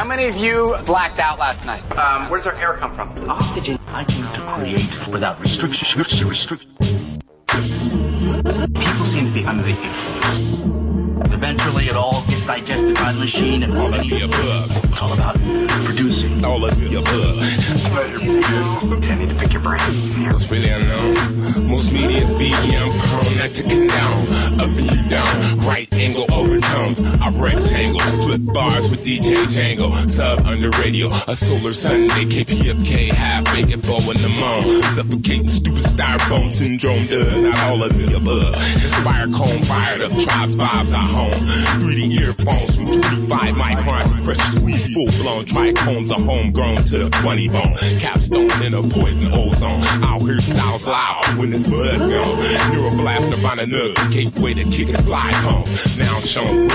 How many of you blacked out last night? Um, where does our air come from? Oxygen. I came to create without restriction. Restriction. People seem to be under the influence. Eventually, it all gets digested by the machine and all of the above. It's all about producing. All of the above. Tending to pick your brain. It's really unknown. Most media I'm prone not to condone. Up and you down, right angle overtones. I rectangles, flip bars with DJ Django. Sub under radio, a solar Sunday, KPFK, half bacon bow in the moon. Suffocating stupid styrofoam syndrome does not all of the above. Inspire comb fired up, tribes vibes at home. 3D earphones from 25 microns to fresh squeeze, full blown trichomes are homegrown to the 20 bone. Capstone in a poison ozone. Out here styles loud when this blood's gone. Neuroblast Nirvana nugs, gateway to kick and fly home. Now I'm shown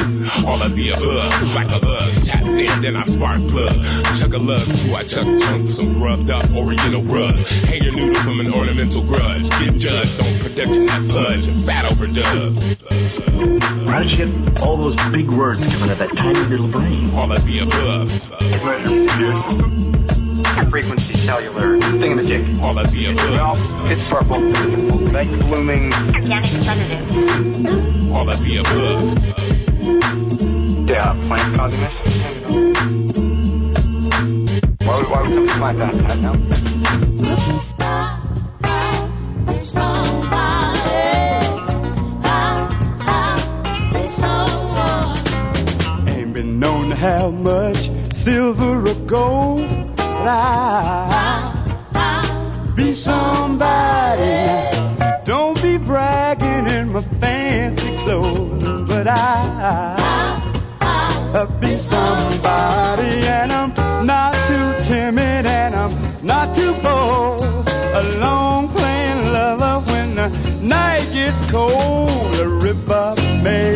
all of the above. Like a lug, tapped in, then I spark plug. Chuck a lug, who I chuck chunks, some grubbed up oriental rug. Hang your noodle from an ornamental grudge. Get judged on production that pudge, fat overdub. How did you get all those big words coming out of that tiny little brain? All of the above. Frequency cellular thingamajig. All of the above. Well, it's purple. Night blooming. Organic representative. All of the above. Yeah, plants causing this? Why would, why would somebody plant that? I don't know. Have much silver or gold, but I be somebody. Don't be bragging in my fancy clothes, but I'll be somebody, and I'm not too timid, and I'm not too bold. A long playing lover when the night gets cold. A river may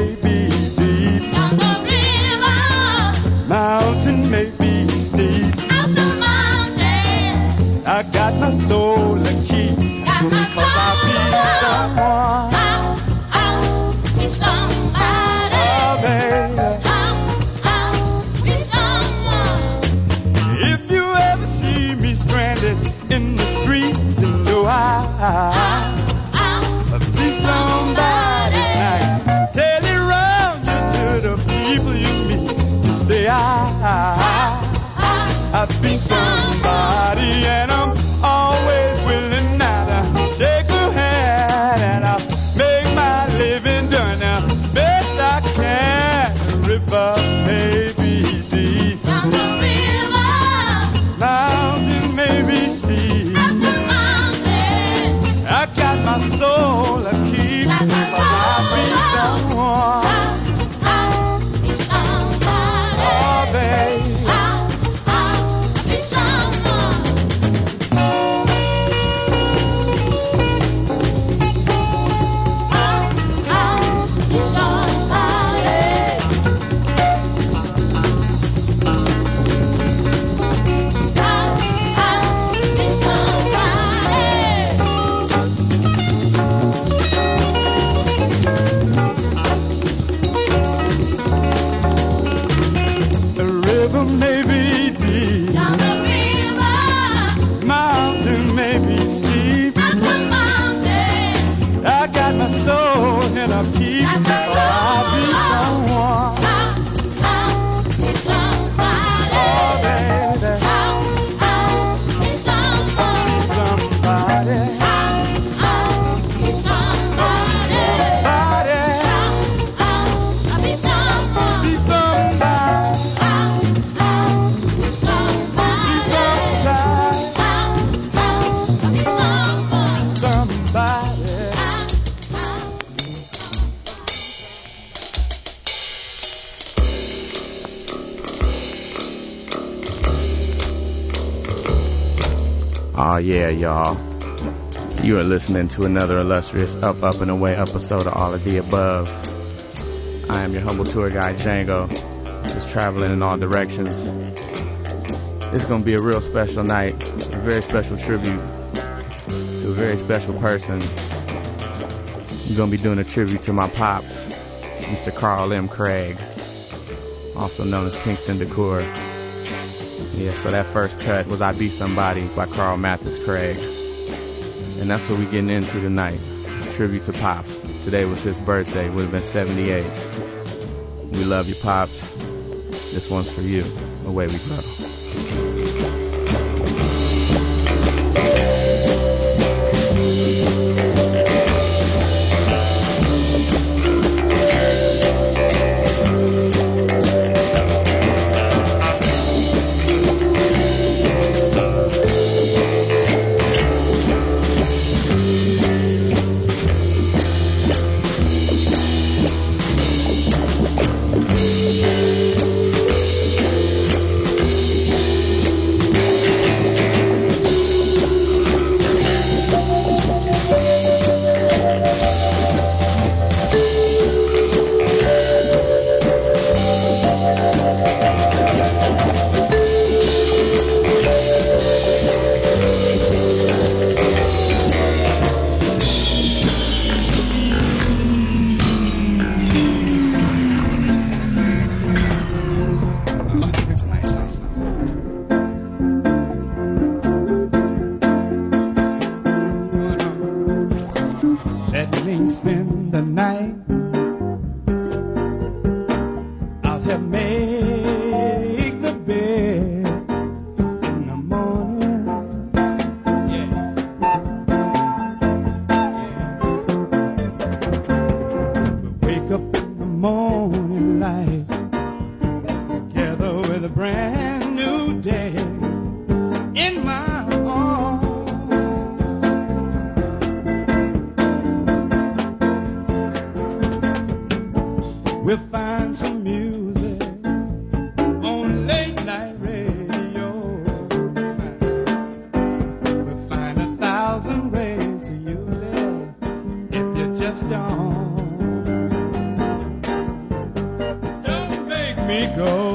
yeah, y'all. You are listening to another illustrious Up, Up, and Away episode of All of the Above. I am your humble tour guide, Django, just traveling in all directions. It's gonna be a real special night, a very special tribute to a very special person. I'm gonna be doing a tribute to my pops, Mr. Carl M. Craig, also known as Kingston Decor. Yeah, so that first cut was I Be Somebody by Carl Mathis Craig. And that's what we're getting into tonight. Tribute to Pops. Today was his birthday, would have been 78. We love you, Pops. This one's for you. Away we go. me go.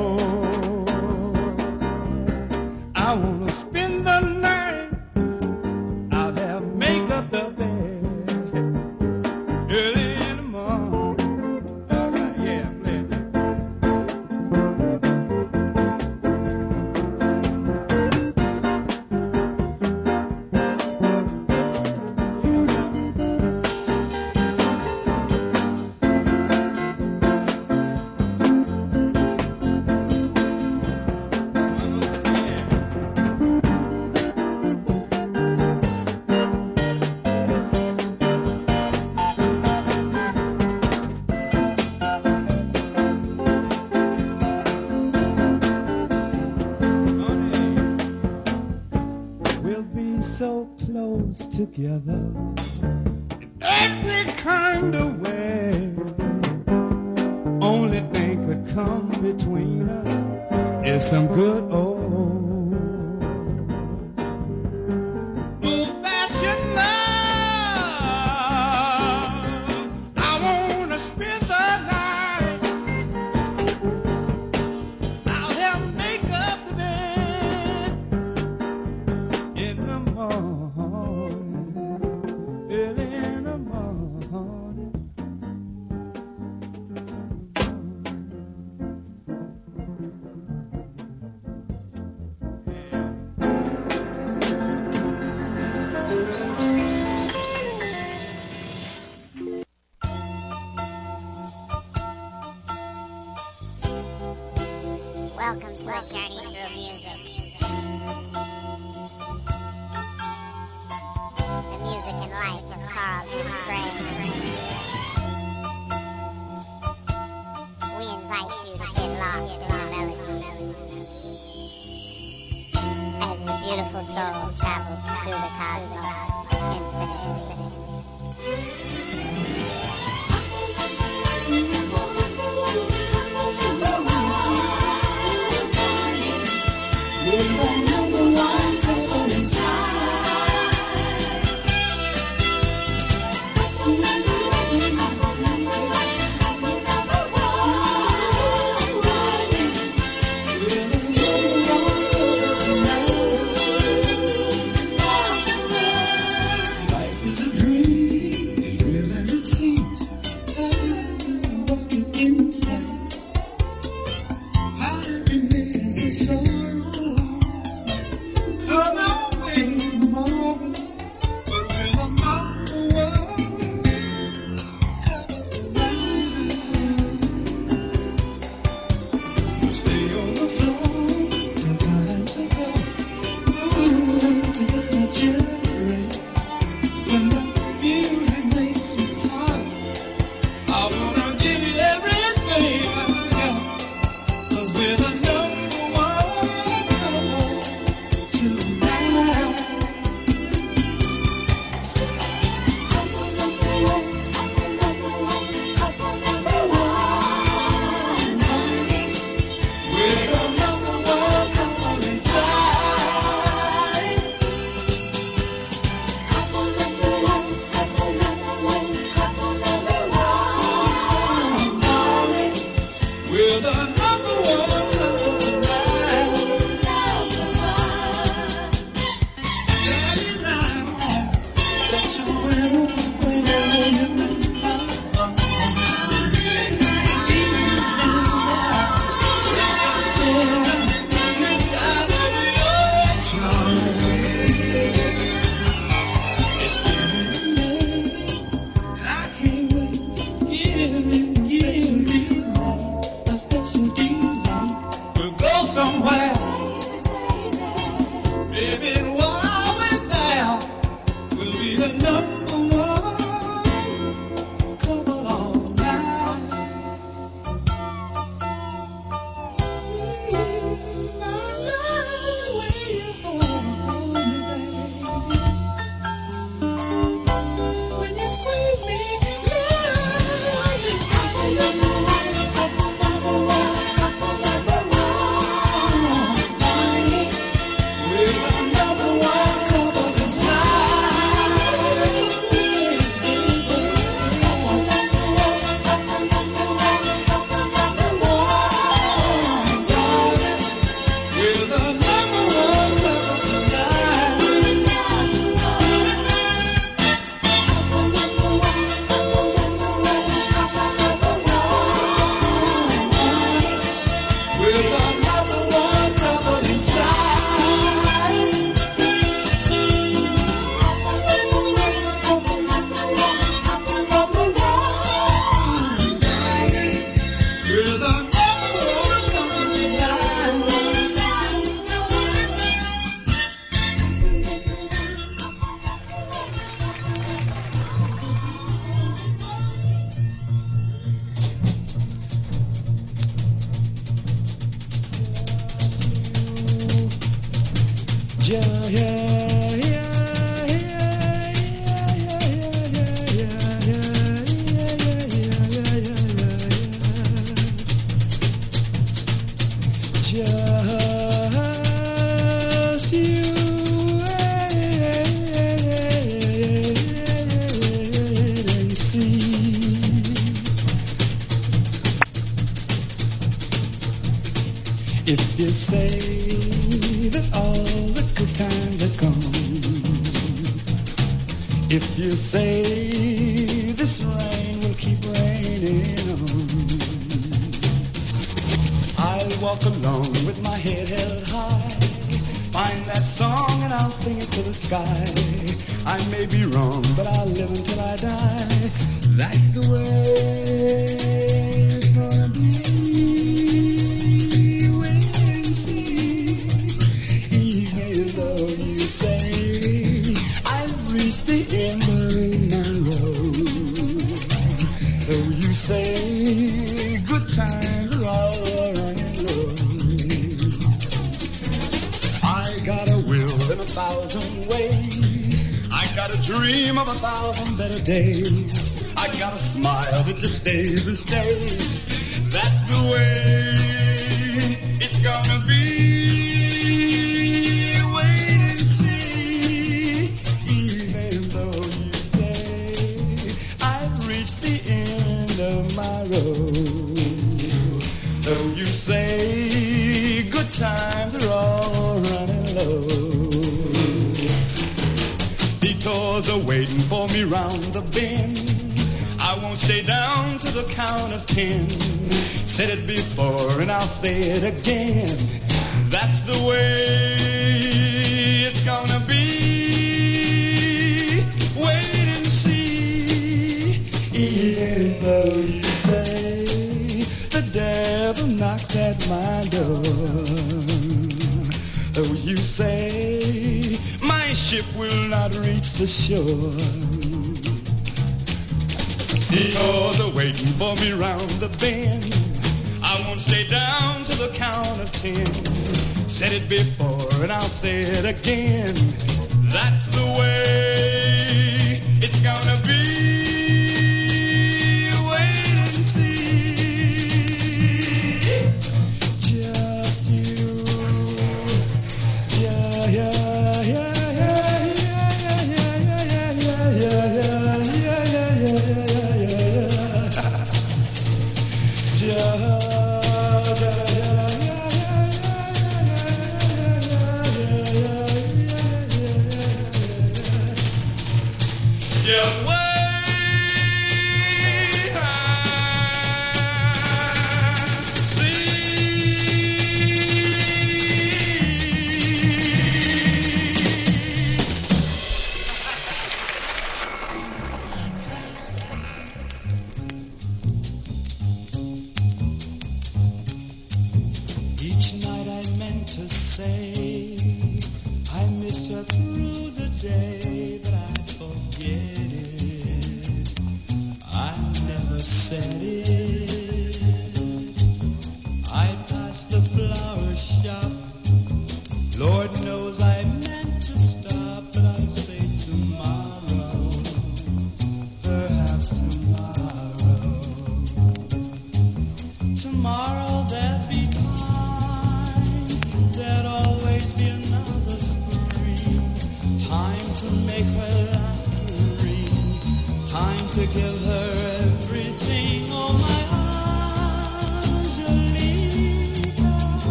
thousand better days. I gotta smile that just stays and stays. That's the way.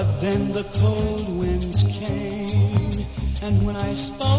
But then the cold winds came, and when I spoke.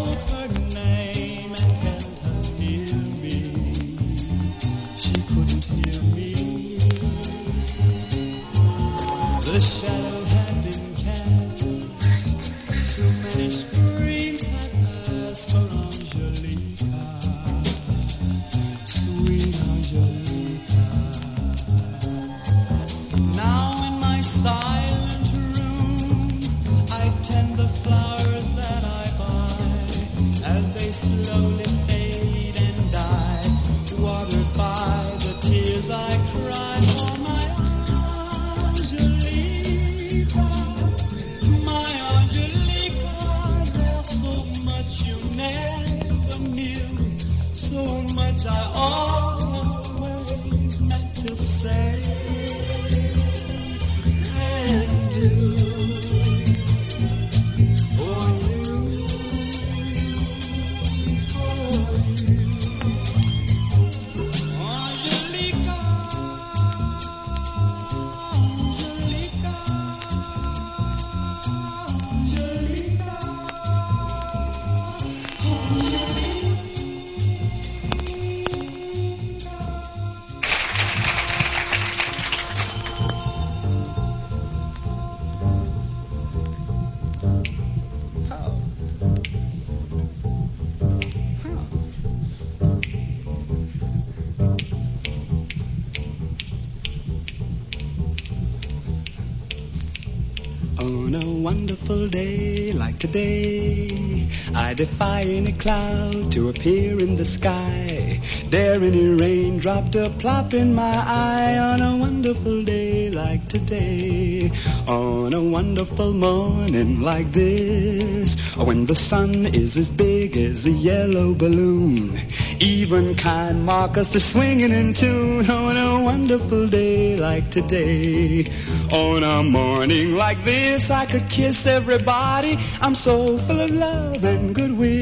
I defy any cloud to appear in the sky. Dare any raindrop to plop in my eye. On a wonderful day like today, on a wonderful morning like this, when the sun is as big as a yellow balloon, even kind Marcus is swinging in tune. On a wonderful day like today, on a morning like this, I could kiss everybody. I'm so full of love and goodwill.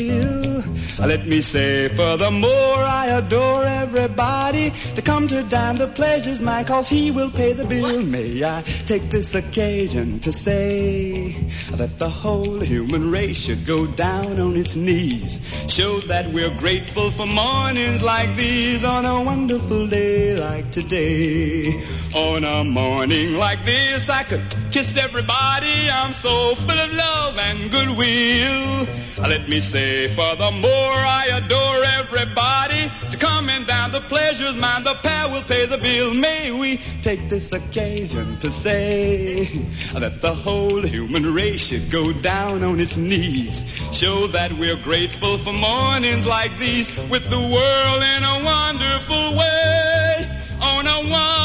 Let me say, furthermore, I adore everybody to come to dine. The pleasure's mine, cause he will pay the bill. May I take this occasion to say that the whole human race should go down on its knees. Show that we're grateful for mornings like these on a wonderful day like today. On a morning like this, I could kiss everybody. I'm so full of love and goodwill. Let me say, furthermore, I adore everybody to come and down. The pleasure's mind the pair will pay the bill. May we take this occasion to say that the whole human race should go down on its knees. Show that we're grateful for mornings like these with the world in a wonderful way. On a wonderful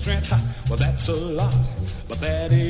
strength, well, that's a lot, but that ain't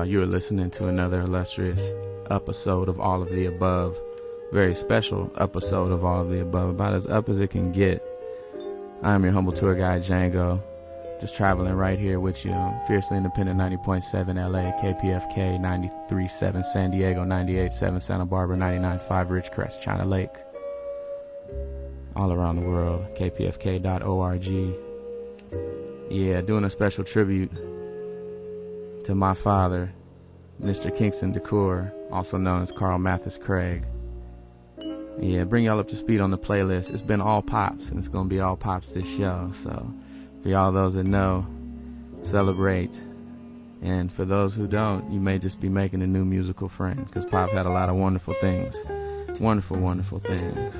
y'all, you're listening to another illustrious episode of All of the Above. Very special episode of All of the Above, about as up as it can get. I'm your humble tour guide, Django. Just traveling right here with you. Fiercely Independent 90.7 LA, KPFK 93.7 San Diego, 98.7 Santa Barbara, 99.5 Ridgecrest, China Lake. All around the world, kpfk.org. Yeah, doing a special tribute to my father, Mr. Kingston Decour, also known as Carl Mathis Craig. Yeah, bring y'all up to speed on the playlist. It's been all pops, and it's gonna be all pops this show. So, for y'all those that know, celebrate. And for those who don't, you may just be making a new musical friend, because Pop had a lot of wonderful things, wonderful, wonderful things.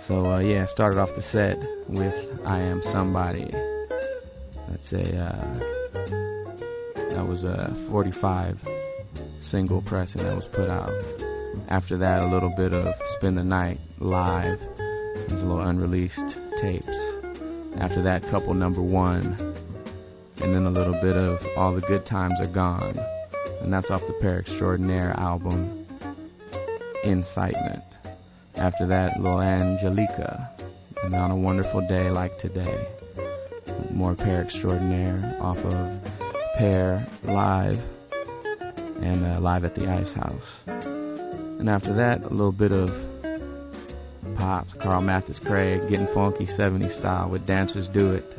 So, uh, yeah, started off the set with "I Am Somebody." That's a uh, that was a 45 single pressing that was put out. After that, a little bit of Spend the Night live. There's a little unreleased tapes. After that, couple number one. And then a little bit of All the Good Times Are Gone. And that's off the Pair Extraordinaire album, Incitement. After that, Little Angelica. And on a wonderful day like today. More Pair Extraordinaire off of Pair Live and uh, Live at the Ice House. And after that, a little bit of pops, Carl Mathis Craig, getting funky 70s style with Dancers Do It.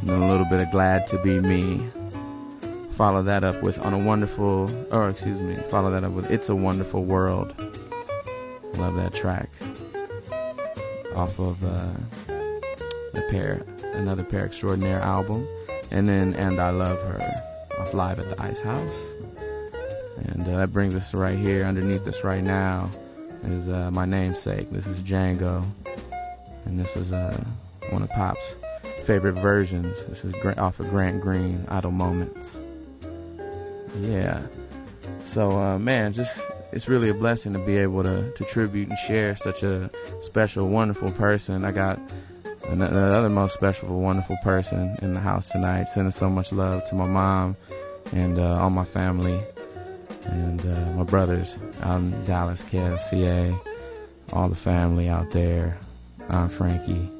And then a little bit of Glad to Be Me. Follow that up with On a Wonderful, or excuse me, follow that up with It's a Wonderful World. Love that track. Off of uh, the pair, another pair extraordinaire album. And then And I Love Her off Live at the Ice House. And uh, that brings us right here, underneath us right now, is uh, my namesake. This is Django. And this is uh, one of Pop's favorite versions. This is off of Grant Green, Idle Moments. Yeah. So, uh, man, just it's really a blessing to be able to, to tribute and share such a special, wonderful person. I got another most special, wonderful person in the house tonight, sending so much love to my mom and uh, all my family. and uh, my brothers out in Dallas, KFCA, all the family out there, Aunt Frankie,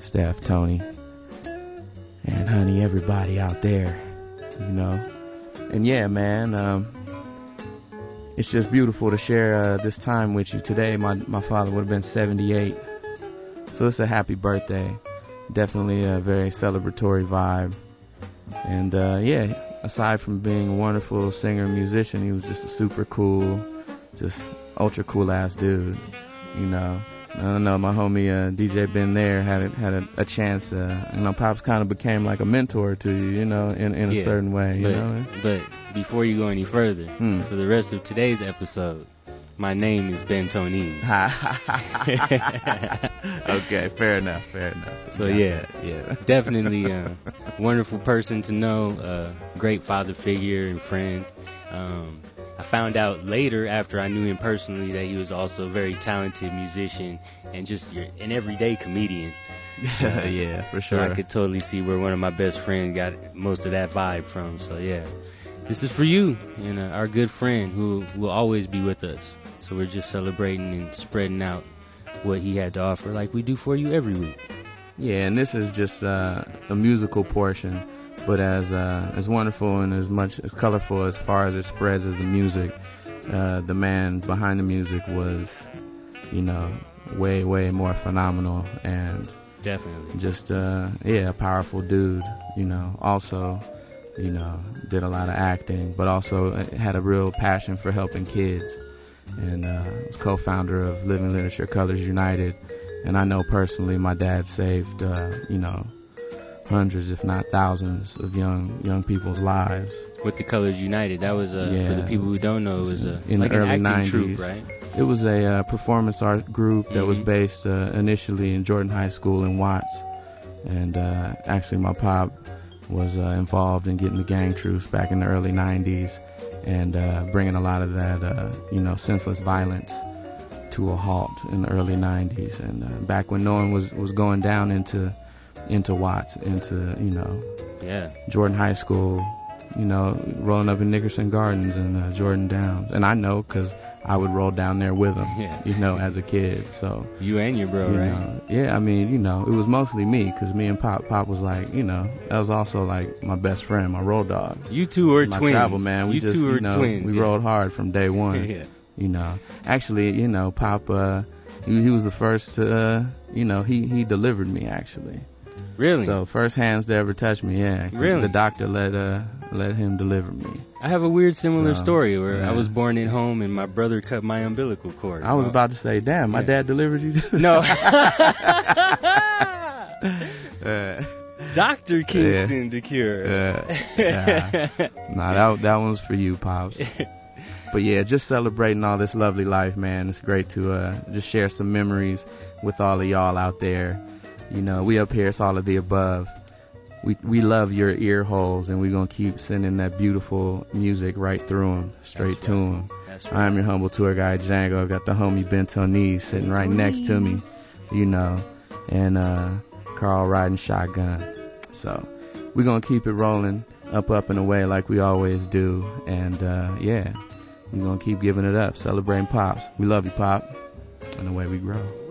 Steph, Tony, and honey, everybody out there, you know. And yeah, man, um, it's just beautiful to share uh, this time with you today. My my father would have been 78, so it's a happy birthday. Definitely a very celebratory vibe. And uh, yeah, aside from being a wonderful singer and musician, he was just a super cool, just ultra cool ass dude. You know, I don't know. My homie uh, DJ Ben there had a, had a, a chance. Uh, you know, pops kind of became like a mentor to you. You know, in in Yeah, a certain way. You but, know. but before you go any further, Hmm. for the rest of today's episode, my name is Ben Tonines. okay, fair enough, fair enough. So, yeah. yeah, Definitely a wonderful person to know, a great father figure and friend. Um, I found out later after I knew him personally that he was also a very talented musician and just your, an everyday comedian. yeah, for So sure. I could totally see where one of my best friends got most of that vibe from. So yeah, this is for you and uh, our good friend who will always be with us. So we're just celebrating and spreading out what he had to offer, like we do for you every week. Yeah, and this is just uh, a musical portion, but as uh, as wonderful and as much as colorful as far as it spreads as the music, uh, the man behind the music was, you know, way way more phenomenal and Definitely. just uh, yeah, a powerful dude. You know, also, you know, did a lot of acting, but also had a real passion for helping kids, and uh, was co-founder of Living Literature Colors United. And I know personally, my dad saved, uh, you know, hundreds, if not thousands, of young young people's lives. With the Colors United, that was uh, for the people who don't know, it was a In the early an acting 90s. troupe, right? It was a uh, performance art group that was Mhm. based uh, initially in Jordan High School in Watts, and uh, actually my pop was uh, involved in getting the gang troops back in the early 90s and uh, bringing a lot of that, uh, you know, senseless violence to a halt in the early 90s. And uh, back when no one was was going down into into Watts, into you know Yeah. Jordan High School, you know, rolling up in Nickerson Gardens and uh, Jordan Downs. And I know 'cause I would roll down there with them, Yeah. you know, as a kid. So, You and your bro, you right? know, yeah, I mean, you know, it was mostly me because me and Pop, Pop was like, you know, that was also like my best friend, my road dog. You two are my twins. travel man. We you just, two are you know, twins. we yeah. rolled hard from day one. yeah. You know, actually, you know, Pop, uh, he, he was the first to, uh, you know, he he delivered me actually. Really? So first hands to ever touch me, yeah. Really? The doctor let uh let him deliver me. I have a weird similar So, story where I was born at home and my brother cut my umbilical cord. I was about to say, damn, my Yeah. dad delivered you. No. Uh, Dr. Kingston DeCure. uh, nah, that that one's for you, pops. But yeah, just celebrating all this lovely life, man. It's great to uh, just share some memories with all of y'all out there. You know, we up here, it's all of the above. We we love your ear holes, and we're gonna keep sending that beautiful music right through them, straight That's to them. That's right. I'm your humble tour guide Django. I've got the homie Bento Knees sitting right next to me, you know, and uh, Carl riding shotgun. So we're gonna keep it rolling up, up and away like we always do, and uh, yeah, we're gonna keep giving it up, celebrating pops. We love you, pop, and the way we grow.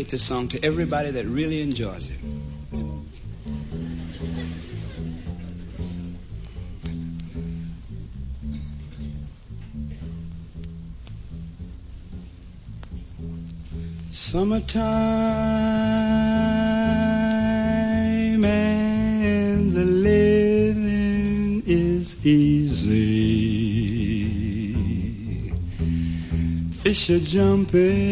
dedicate this song to everybody that really enjoys it. Summertime and the living is easy. Fish are jumping.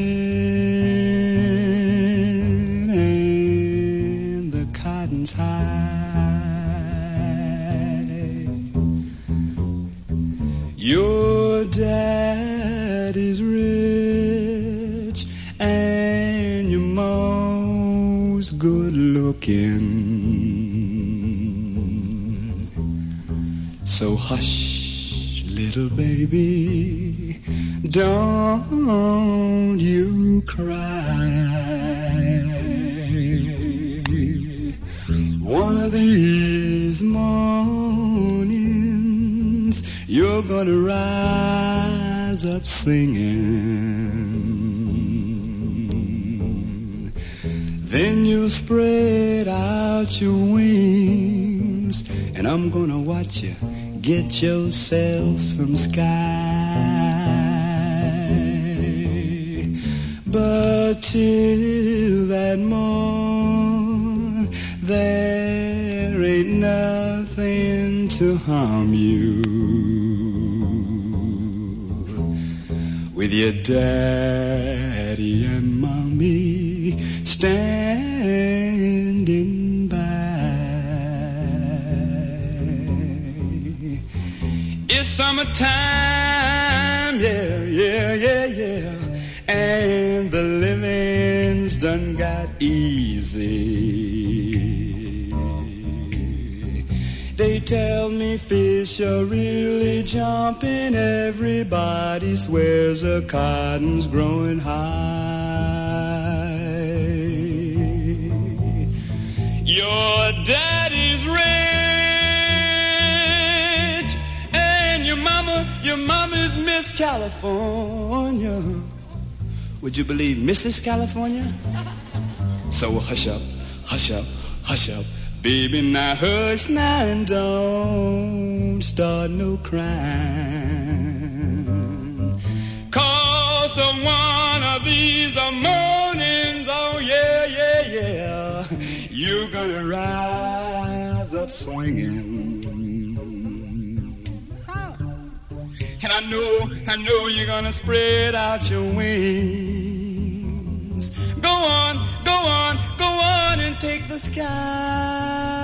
nothing to harm you. With your daddy and mommy stand are really jumping. Everybody swears the cotton's growing high. Your daddy's rich, and your mama, your mama's Miss California. Would you believe Mrs. California? So hush up, hush up, hush up. Baby, now hush now and don't start no crying. Cause of one of these mornings, oh yeah, yeah, yeah, you're gonna rise up swinging. And I know, I know you're gonna spread out your wings. Go on, go on, go on and take the sky.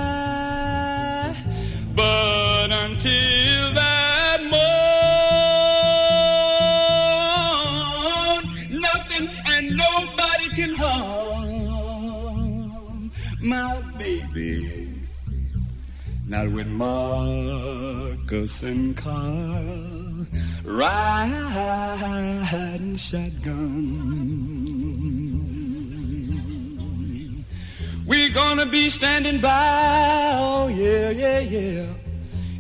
And Carl riding shotgun. We're gonna be standing by, oh yeah, yeah, yeah.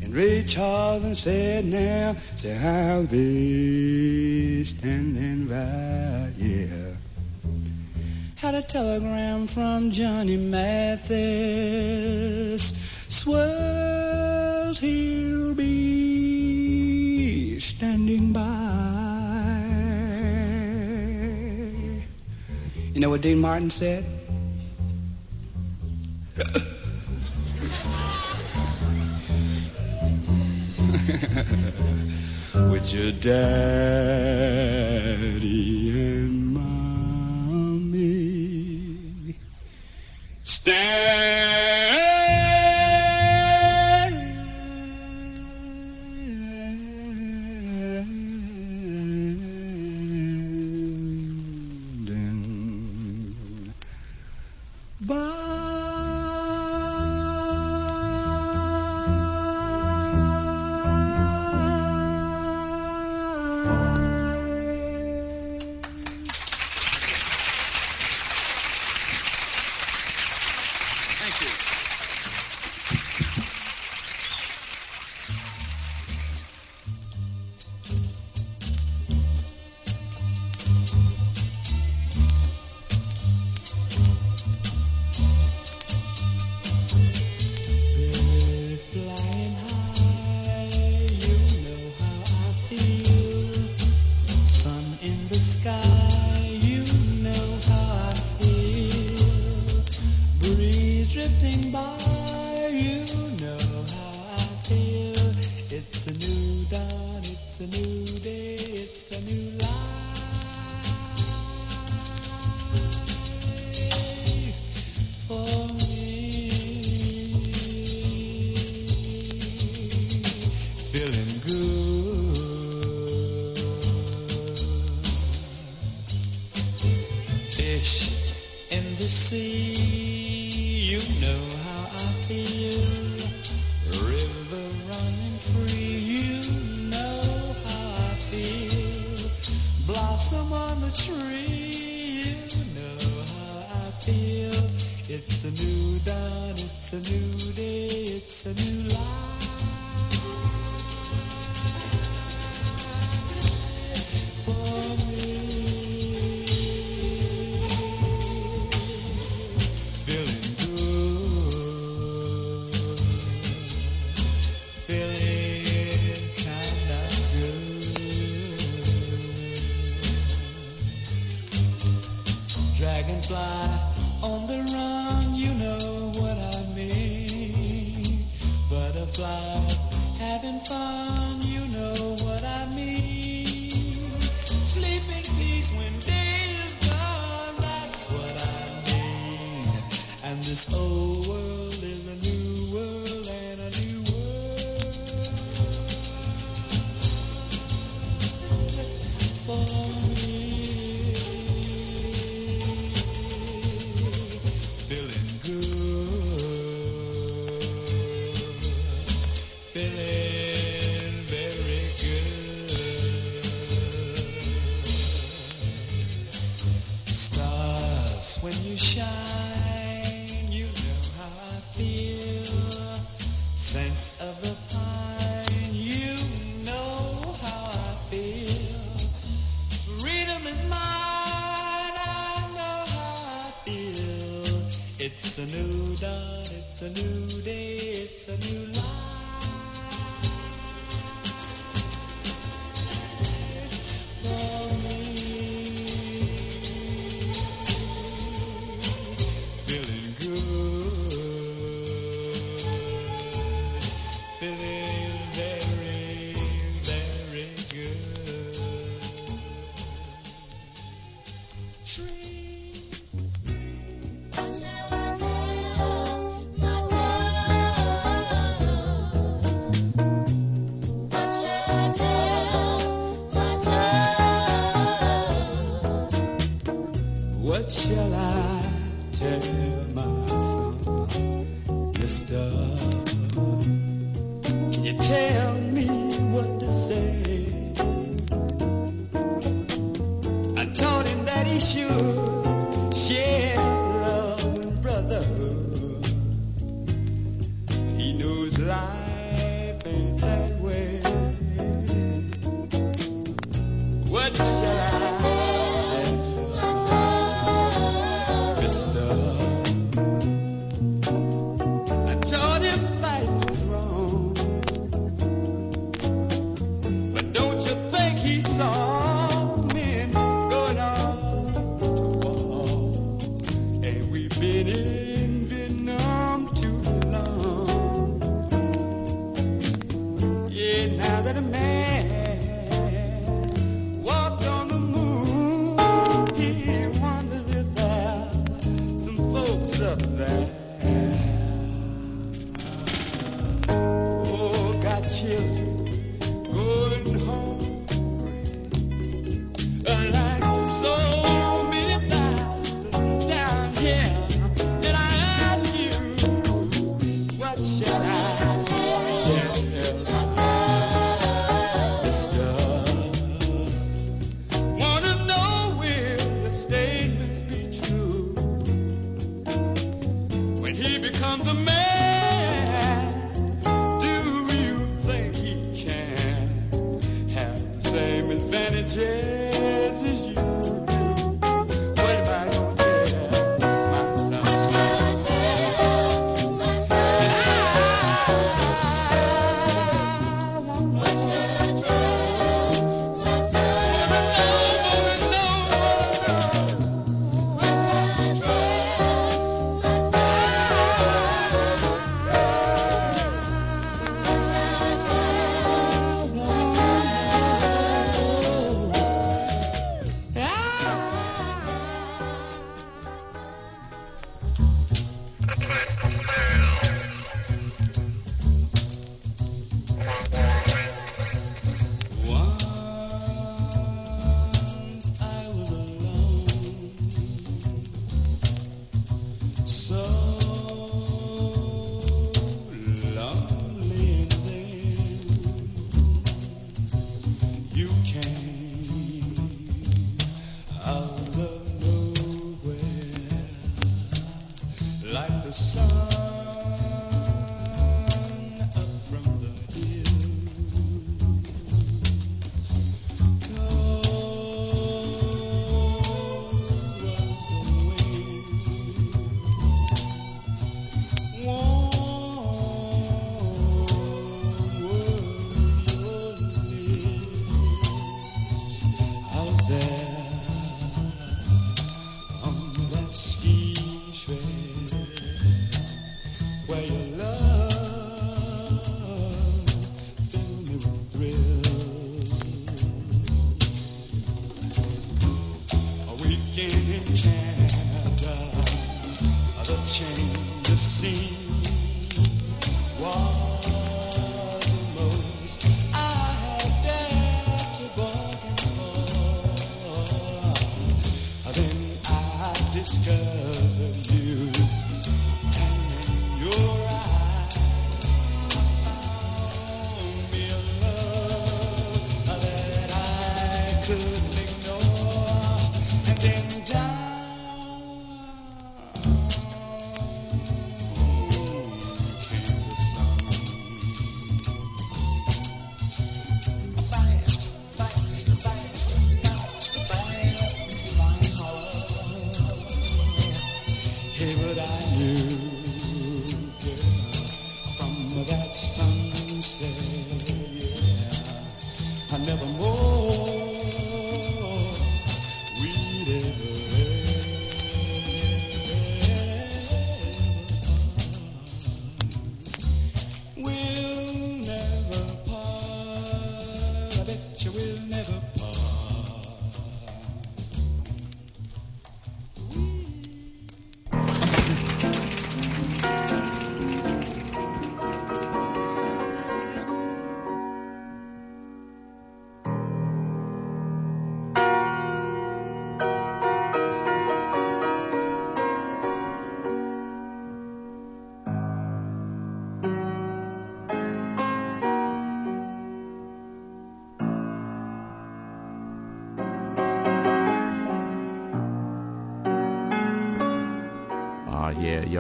And Ray Charles and said now, say I'll be standing by, yeah. Had a telegram from Johnny Mathis. Swears he'll be standing by. You know what Dean Martin said? With your daddy and mommy standing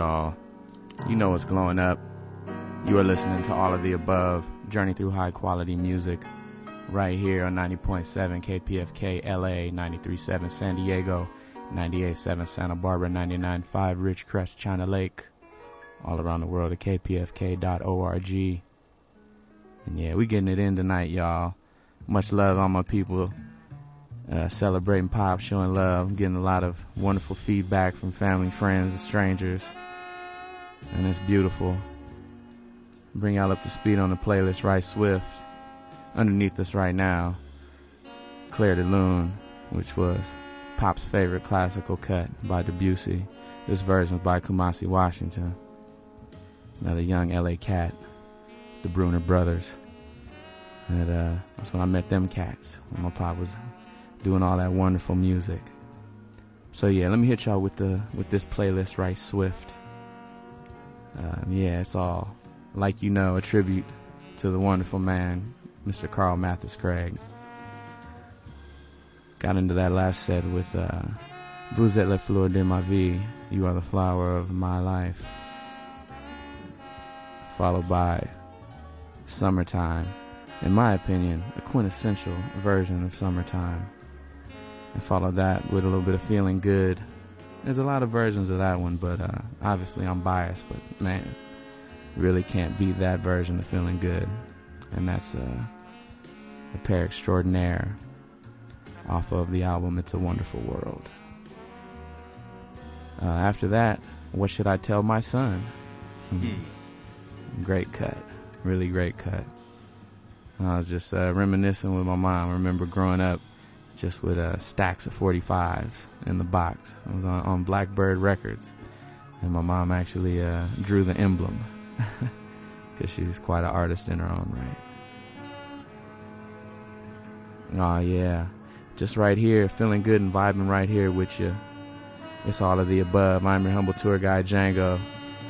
y'all. You know it's glowing up. You are listening to all of the above. Journey through high quality music. Right here on 90.7 KPFK LA, 93.7 San Diego, 98.7 Santa Barbara, 99.5 Ridgecrest, China Lake. All around the world at kpfk.org. And yeah, we getting it in tonight, y'all. Much love on my people uh, celebrating pop, showing love, getting a lot of wonderful feedback from family, friends, and strangers. And it's beautiful. Bring y'all up to speed on the playlist right swift. Underneath us right now, Clair de Lune, which was Pop's favorite classical cut by Debussy. This version was by Kamasi Washington. Another young LA cat, the Bruner brothers. And uh, that's when I met them cats when my pop was doing all that wonderful music. So yeah, let me hit y'all with the with this playlist right swift. Um, yeah, it's all like you know a tribute to the wonderful man, Mr. Carl Mathis Craig. Got into that last set with uh, Vous êtes la fleur de ma vie, You Are the Flower of My Life. Followed by Summertime, in my opinion, a quintessential version of Summertime. And followed that with a little bit of Feeling Good. There's a lot of versions of that one, but uh, obviously I'm biased, but man, really can't beat that version of Feeling Good. And that's uh, a pair extraordinaire off of the album It's a Wonderful World. Uh, after that, What Should I Tell My Son? Mm. Great cut. Really great cut. I was just uh, reminiscing with my mom. I remember growing up just with uh, stacks of 45s in the box. I was on, on Blackbird Records. And my mom actually uh, drew the emblem because she's quite an artist in her own right. Oh, yeah. Just right here, feeling good and vibing right here with you. It's all of the above. I'm your humble tour guide, Django.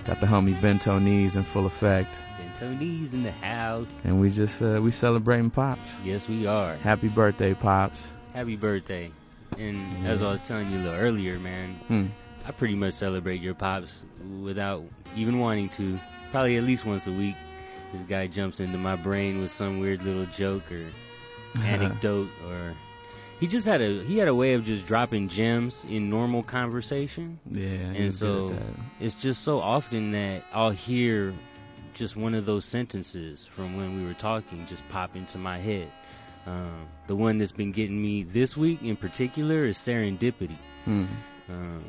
Got the homie Bento Knees in full effect. Bento Knees in the house. And we just, uh, we celebrating Pops. Yes, we are. Happy birthday, Pops. Happy birthday. And yeah. as I was telling you a little earlier, man, hmm. I pretty much celebrate your Pops without even wanting to. Probably at least once a week. This guy jumps into my brain with some weird little joke or anecdote or he just had a he had a way of just dropping gems in normal conversation. Yeah, and so it's just so often that I'll hear just one of those sentences from when we were talking just pop into my head. Um, the one that's been getting me this week in particular is serendipity. Hmm. Um,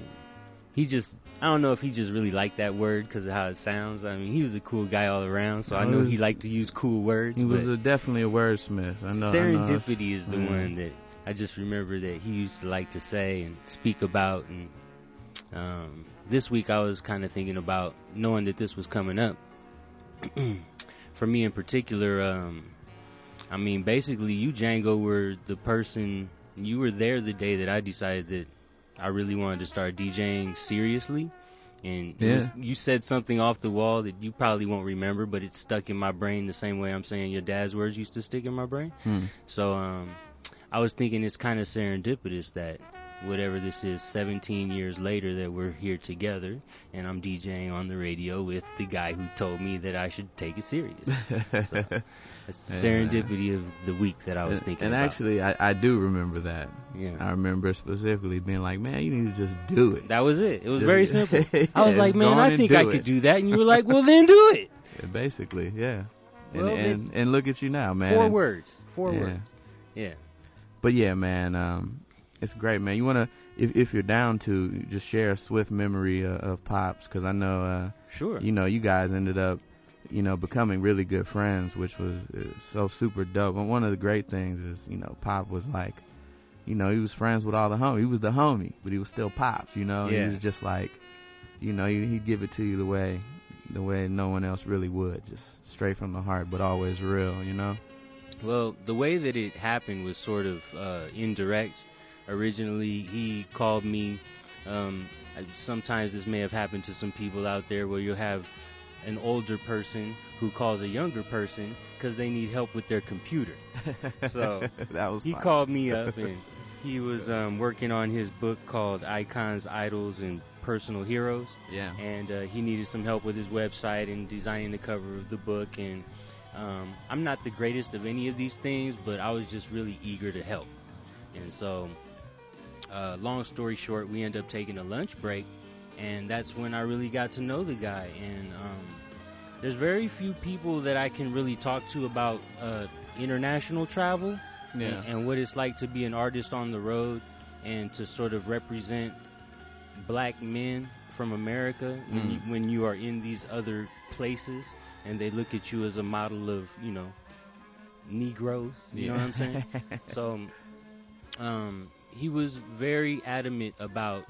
he just I don't know if he just really liked that word because of how it sounds. I mean, he was a cool guy all around, so I know he liked to use cool words. He was a, definitely a wordsmith. I know. Serendipity I know is the yeah. one that I just remember that he used to like to say and speak about. And um, this week I was kind of thinking about knowing that this was coming up. For me in particular, um, I mean, basically, you Django were the person. You were there the day that I decided that I really wanted to start DJing seriously. And yeah. was, you said something off the wall that you probably won't remember, but it's stuck in my brain the same way I'm saying your dad's words used to stick in my brain. Hmm. So um, I was thinking it's kind of serendipitous that whatever this is 17 years later that we're here together and I'm DJing on the radio with the guy who told me that I should take it serious. so the serendipity of the week that I was thinking about. And about. actually, I, I do remember that. Yeah. I remember specifically being like, man, you need to just do it. That was it. It was Just- very simple. Yeah, I was like, man, I think I it." could do that. And you were like, well, then do it. Yeah, Basically, yeah. And, Well, and, and look at you now, man. Four And- words. Four Yeah. words. Yeah. But yeah, man, um, it's great, man. You wanna, if if you're down to, just share a swift memory uh, of pops, because I know, uh, Sure. you know, you guys ended up, you know, becoming really good friends, which was uh, so super dope. And one of the great things is, you know, Pop was like, you know, he was friends with all the homies. He was the homie, but he was still Pops. You know, Yeah. he was just like, you know, he, he'd give it to you the way, the way no one else really would, just straight from the heart, but always real. You know. Well, the way that it happened was sort of uh, indirect. Originally, he called me. Um, sometimes this may have happened to some people out there where you'll have an older person who calls a younger person because they need help with their computer. So that was he Pops. called me up and he was um, working on his book called Icons, Idols, and personal heroes. Yeah. And uh, he needed some help with his website and designing the cover of the book. And um, I'm not the greatest of any of these things, but I was just really eager to help. And so, uh, long story short, we end up taking a lunch break, and that's when I really got to know the guy. And um, there's very few people that I can really talk to about uh, international travel Yeah. and, and what it's like to be an artist on the road and to sort of represent black men from America when, Mm. you, when you are in these other places and they look at you as a model of you know Negroes. You know what I'm saying? so um, he was very adamant about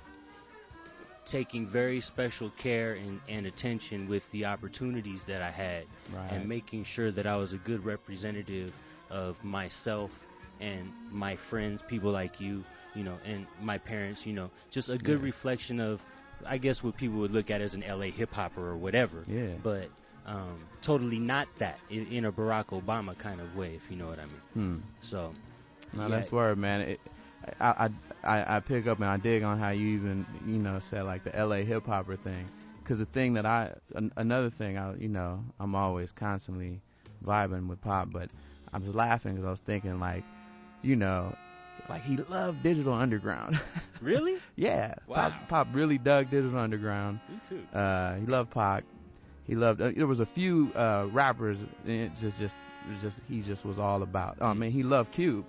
taking very special care and, and attention with the opportunities that I had Right. and making sure that I was a good representative of myself and my friends, people like you, you know, and my parents, you know, just a good Yeah. reflection of, I guess, what people would look at as an LA hip hopper or whatever. Yeah. But um, totally not that in, in a Barack Obama kind of way, if you know what I mean. Hmm. So, No, Yeah. that's word, man. It, I, I I pick up and I dig on how you even you know said like the L.A. hip hopper thing, because the thing that I an, another thing I you know I'm always constantly vibing with pop, but I was laughing because I was thinking like, you know, like he loved Digital Underground. really? yeah, Wow. pop, pop really dug Digital Underground. Me too. Uh, he loved Pac. He loved. Uh, there was a few uh, rappers. And it just, just, just he just was all about. Oh man, he loved Cube.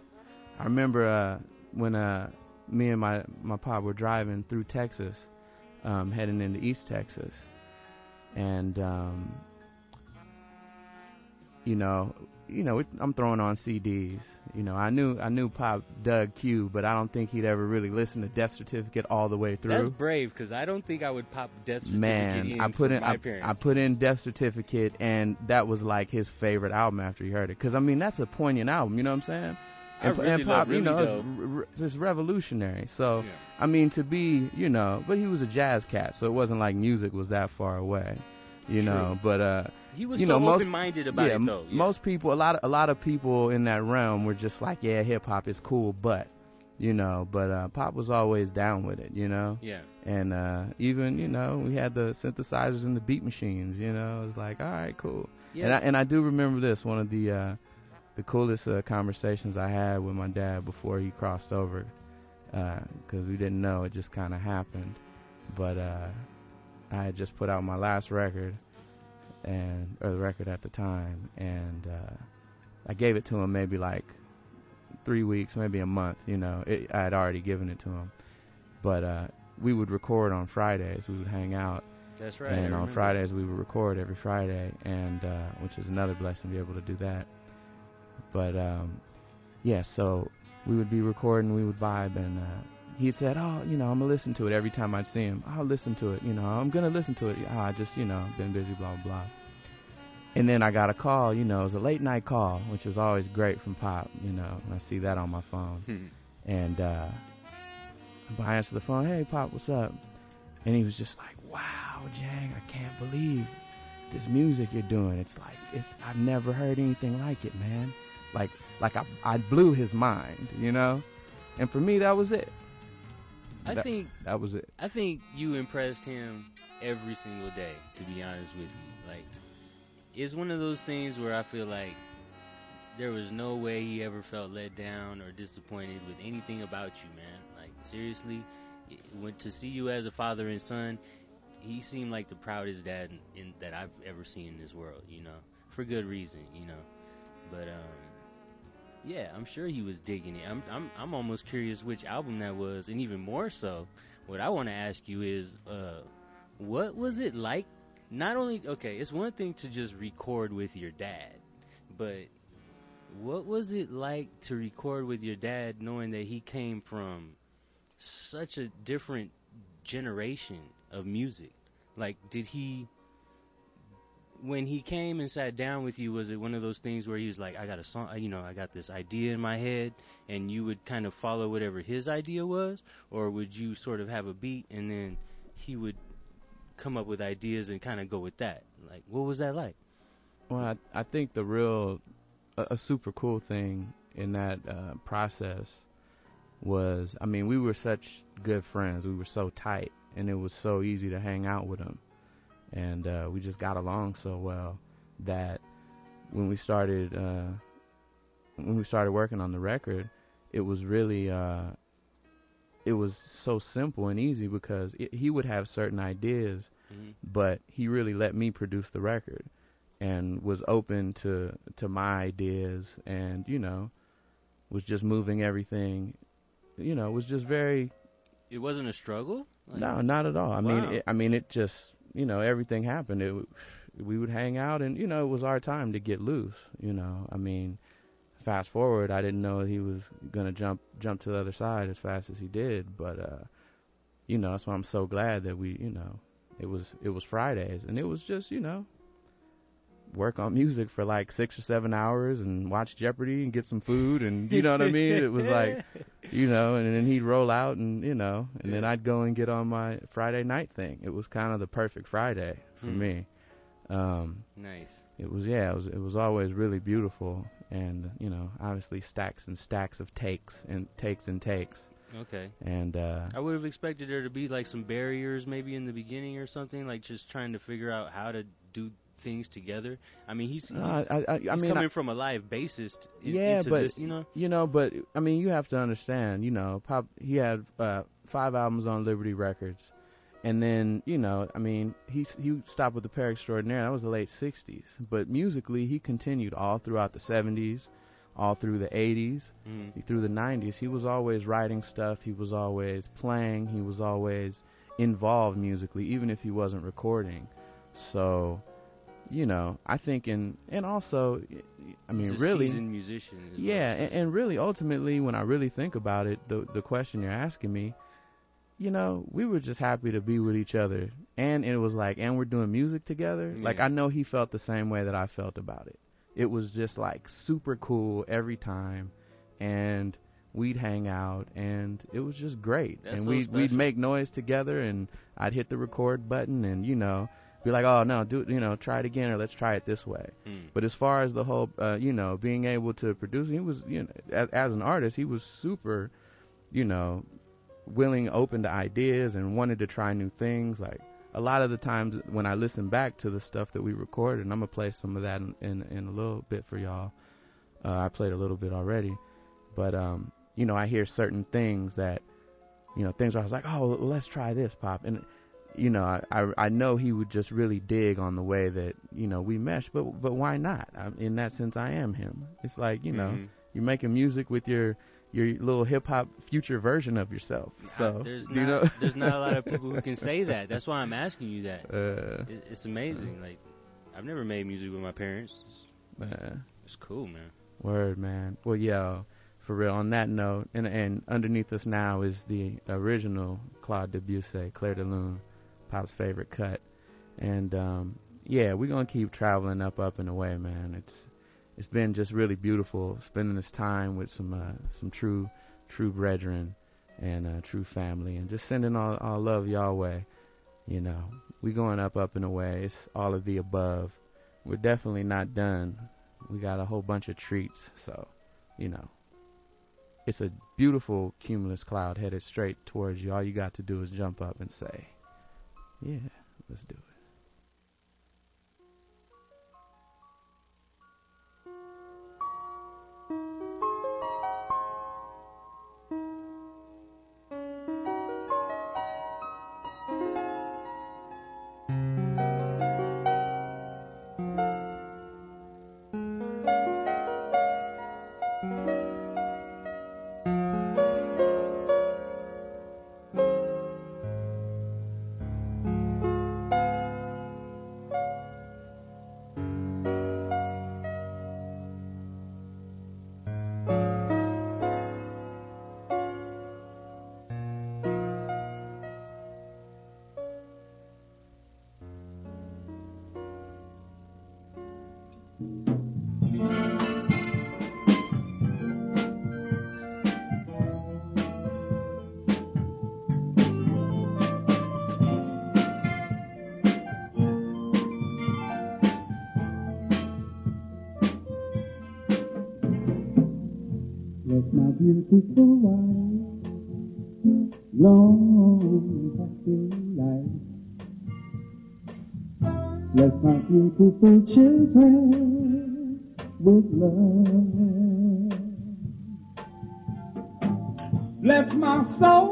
I remember uh, when uh, me and my my pop were driving through Texas, um, heading into East Texas, and um, you know, you know, it, I'm throwing on CDs. You know, I knew I knew Pop dug Cube, but I don't think he'd ever really listen to Death Certificate all the way through. That's brave because I don't think I would pop death certificate Man, in I put in my I. I put in Death Certificate, and that was like his favorite album after he heard it. Because I mean, that's a poignant album. You know what I'm saying? And, really and pop, you know, Dope. it's, it's revolutionary. So Yeah. I mean, to be, you know, but he was a jazz cat, so it wasn't like music was that far away. You True. know, but uh, He was you so know, most- open-minded about yeah, it, though. Yeah. Most people, a lot of a lot of people in that realm were just like, yeah, hip hop is cool, but you know, but uh, pop was always down with it. You know. Yeah. And uh, even you know we had the synthesizers and the beat machines. You know, it was like all right, cool. Yeah. And I and I do remember this one of the uh, the coolest uh, conversations I had with my dad before he crossed over, because we didn't know it just kind of happened. But uh, I had just put out my last record, and or the record at the time, and uh, I gave it to him maybe like three weeks, maybe a month. You know, it, I had already given it to him, but uh, we would record on Fridays. We would hang out, That's right. And on. Fridays we would record every Friday, and uh, which is another blessing to be able to do that. But um, yeah, so we would be recording, we would vibe, and uh, he said, "Oh, you know, I'm gonna listen to it every time I'd see him. I'll listen to it. You know, I'm gonna listen to it. Ah, I just, you know, been busy, blah blah blah." And then I got a call. You know, it was a late night call, which is always great from Pop. You know, I see that on my phone, Hmm. and uh, I answered the phone. Hey, Pop, what's up? And he was just like, "Wow, Jang, I can't believe this music you're doing. It's like it's I've never heard anything like it, man. Like like I I blew his mind, you know. And for me, that was it. I That- think that was it. I think you impressed him every single day. To be honest with you, like it's one of those things where I feel like there was no way he ever felt let down or disappointed with anything about you, man. Like seriously, when to see you as a father and son, he seemed like the proudest dad in, in, that I've ever seen in this world. You know, for good reason. You know, but um, yeah, I'm sure he was digging it. I'm I'm I'm almost curious which album that was, and even more so, what I want to ask you is, uh, what was it like? Not only okay, it's one thing to just record with your dad, but what was it like to record with your dad, knowing that he came from such a different generation of music? Like, did he? When he came and sat down with you, was it one of those things where he was like, I got a song, you know, I got this idea in my head, and you would kind of follow whatever his idea was? Or would you sort of have a beat and then he would come up with ideas and kind of go with that? Like, what was that like? Well, I, I think the real, a, a super cool thing in that uh, process was, I mean, we were such good friends. We were so tight, and it was so easy to hang out with him, and uh, we just got along so well that when we started uh, when we started working on the record, it was really uh, it was so simple and easy because it, he would have certain ideas, Mhm. but he really let me produce the record and was open to to my ideas and you know was just moving everything you know was just very It wasn't a struggle. Like, no not at all i mean it, i mean it just you know everything happened. It we would hang out and you know it was our time to get loose you know. I mean fast forward i didn't know he was to jump jump to the other side as fast as he did but uh you know that's why i'm so glad that we you know it was it was fridays. And it was just you know work on music for like six or seven hours and watch jeopardy and get some food and you know what i mean it was like you know and then he'd roll out and you know and then i'd go and get on my friday night thing it was kind of the perfect friday for Hmm. me um Nice. it was yeah it was it was always really beautiful and you know obviously stacks and stacks of takes and takes and takes Okay. and uh I would have expected there to be like some barriers maybe in the beginning or something, like just trying to figure out how to do things together. I mean, he's, he's, I, I, I, I he's mean coming from a live bassist in, Yeah, into but- this, you know. you know but i mean you have to understand you know pop he had uh five albums on liberty records. And then you know i mean he he stopped with the pair extraordinaire. That was the late 60s but musically he continued all throughout the 70s all through the 80s Mm. through the 90s he was always writing stuff. He was always playing. He was always involved musically even if he wasn't recording. So you know i think and and also i mean he's a really seasoned musician. yeah, and, and really, ultimately, when I really think about it, the the question you're asking me, you know, we were just happy to be with each other, and it was like, and we're doing music together. Like I know he felt the same way that I felt about it. It was just like super cool every time, and we'd hang out, and it was just great. That's and so we'd we'd make noise together, and I'd hit the record button, and you know, be like, oh no, do you know, try it again, or let's try it this way. Mm. But as far as the whole, uh, you know, being able to produce, he was, you know, as, as an artist, he was super, you know, willing, open to ideas, and wanted to try new things. Like a lot of the times when I listen back to the stuff that we recorded, and I'm gonna play some of that in in, in a little bit for y'all. Uh, I played a little bit already, but um, you know, I hear certain things that, you know, things where I was like, oh, let's try this, pop, and you know, I, I I know he would just really dig on the way that you know we mesh, but but why not? I, in that sense, I am him. It's like you know, Mhm. you're making music with your your little hip hop future version of yourself. So I- there's do not know, there's not a lot of people who can say that. That's why I'm asking you that. uh, It, it's amazing. Like I've never made music with my parents. It's, man, it's cool, man. word, man. Well, yeah, for real. On that note, and and underneath us now is the original Claude Debussy, Clair de Lune, Pop's favorite cut, and um, yeah, we're gonna keep traveling up, up and away, man. It's it's been just really beautiful spending this time with some uh, some true true brethren and uh, true family, and just sending all all love y'all way. You know, we going up, up and away. It's all of the above. We're definitely not done. We got a whole bunch of treats, so you know. It's a beautiful cumulus cloud headed straight towards you. All you got to do is jump up and say, "Yeah, let's do it." beautiful wife, long happy life. Bless my beautiful children with love. Bless my soul.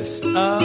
Best of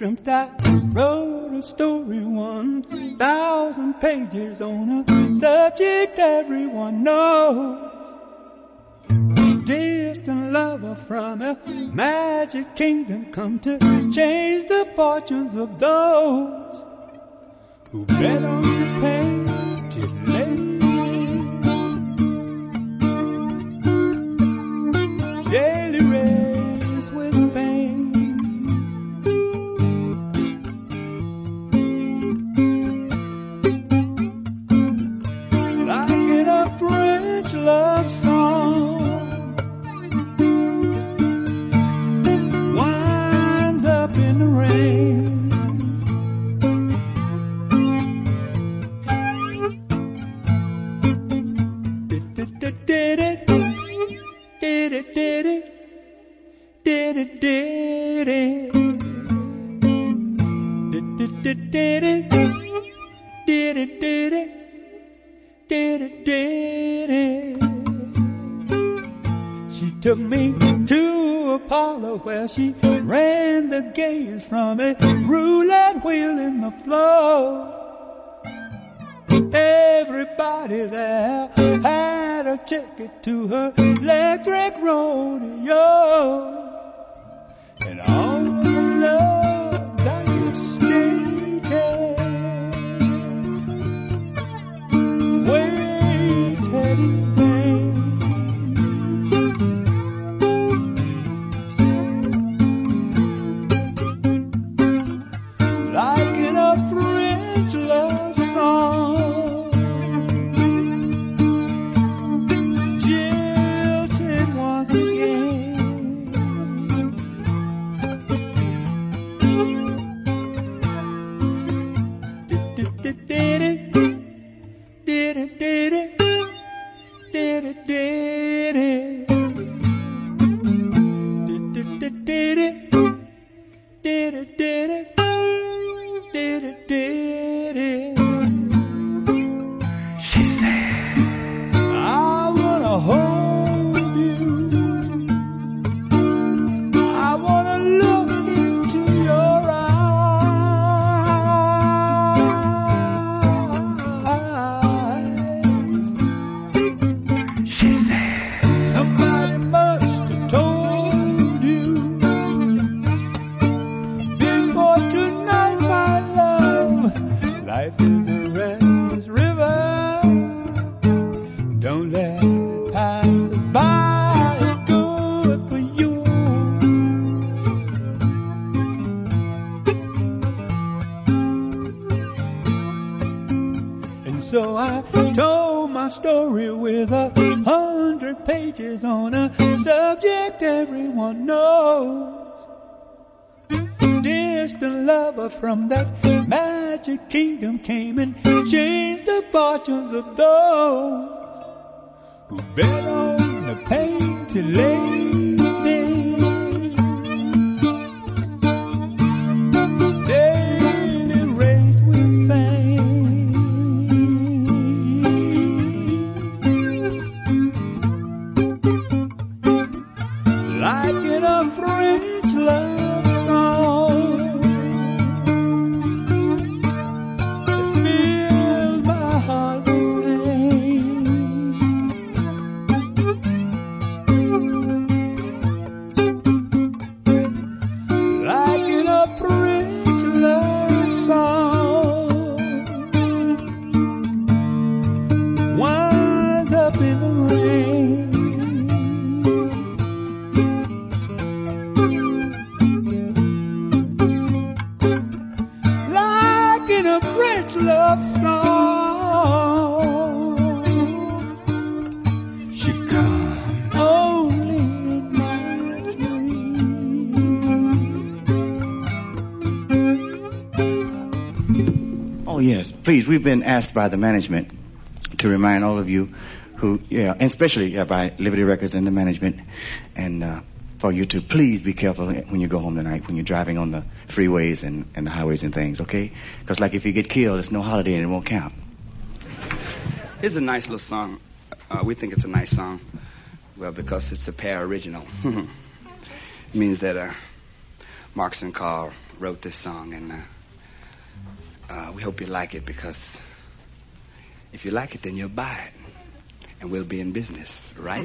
dreamt I wrote a story, one thousand pages on a subject everyone knows. Distant lover from a magic kingdom come to change the fortunes of those who bet on from that magic kingdom came and changed the fortunes of those who bet on the painted lady. Daily asked by the management to remind all of you who, yeah, and especially yeah, by Liberty Records and the management, and uh, for you to please be careful when you go home tonight, when you're driving on the freeways and, and the highways and things, okay? Because, like, if you get killed, it's no holiday and it won't count. It's a nice little song. Uh, we think it's a nice song. Well, because it's a pair original. it means that uh, Marks and Carl wrote this song, and uh, uh, we hope you like it because if you like it, then you'll buy it, and we'll be in business, right?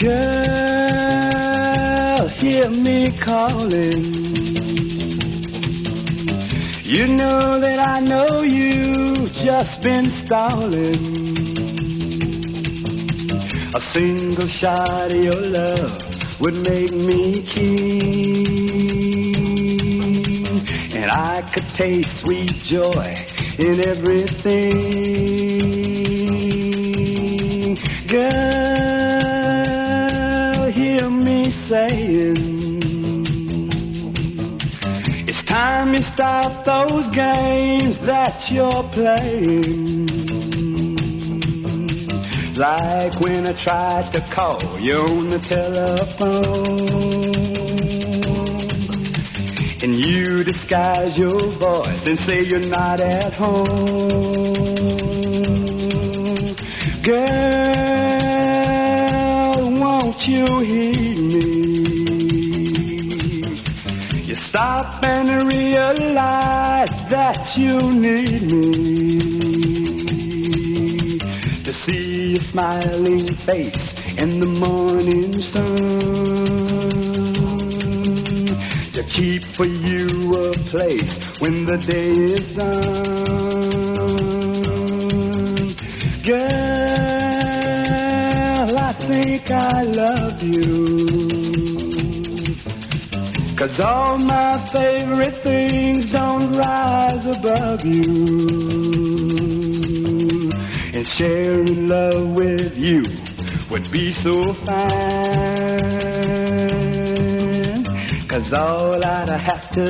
Girl, hear me calling. You know that I know you just been stalling. Single shot of your love would make me keen. And I could taste sweet joy in everything. Girl, hear me saying, it's time you stop those games that you're playing. Like when I tried to call you on the telephone. And you disguise your voice and say you're not at home. Girl, won't you hear me? You stop and realize that you need me smiling face in the morning sun. To keep for you a place when the day is done. Have to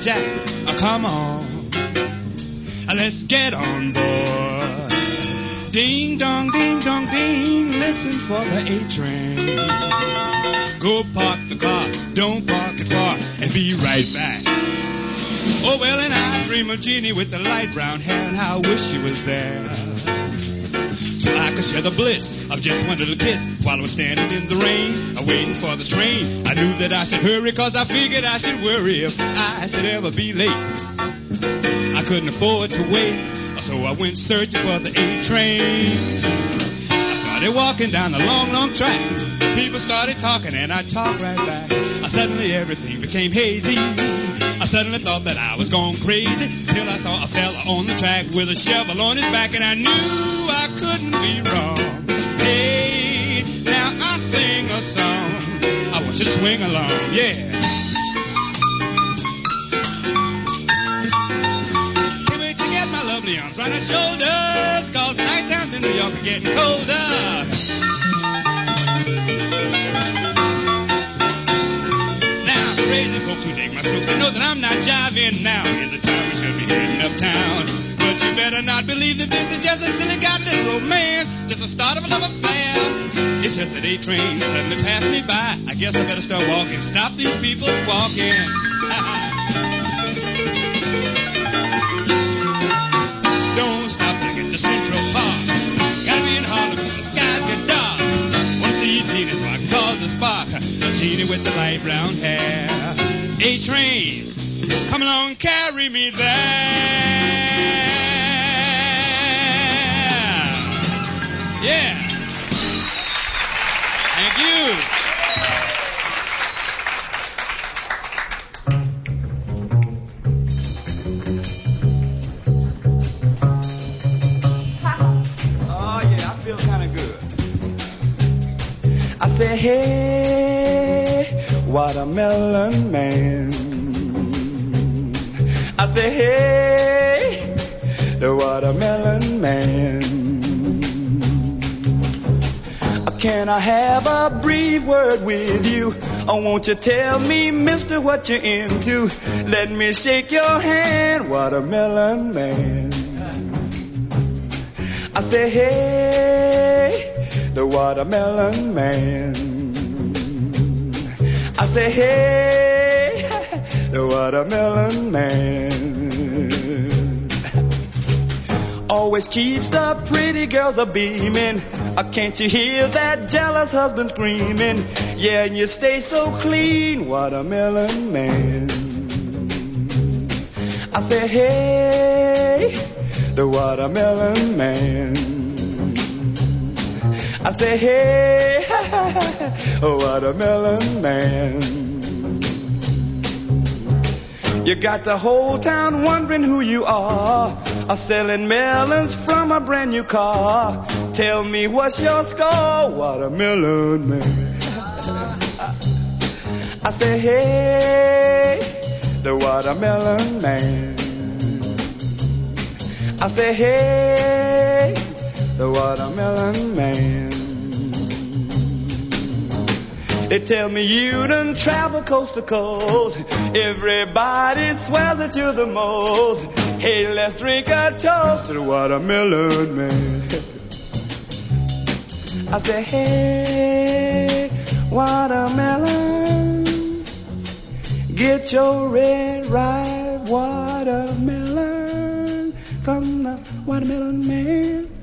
Jack, hurry, cause I figured I should worry if I should ever be late. I couldn't afford to wait, so I went searching for the A train. I started walking down the long, long track. People started talking, and I talked right back. I suddenly everything became hazy. I suddenly thought that I was going crazy till I saw a fella on the track with a shovel on his back, and I knew I couldn't be wrong. Swing along, yeah. Can't wait to get my lovely arms around her shoulders, cause night in New York are getting colder. Won't you tell me, mister, what you're into? Let me shake your hand, watermelon man. I say, hey, the watermelon man. I say, hey, the watermelon man. Always keeps the pretty girls a beaming. Uh, can't you hear that jealous husband screaming? Yeah, and you stay so clean, watermelon man. I say, hey, the watermelon man. I say, hey, oh, watermelon man. You got the whole town wondering who you are. A selling melons from a brand new car. Tell me what's your score, watermelon man. Say, hey, the watermelon man. I say, hey, the watermelon man. They tell me you done travel coast to coast. Everybody swears that you're the most. Hey, let's drink a toast to the watermelon man. I say, hey, watermelon, Get your red ripe watermelon from the watermelon man.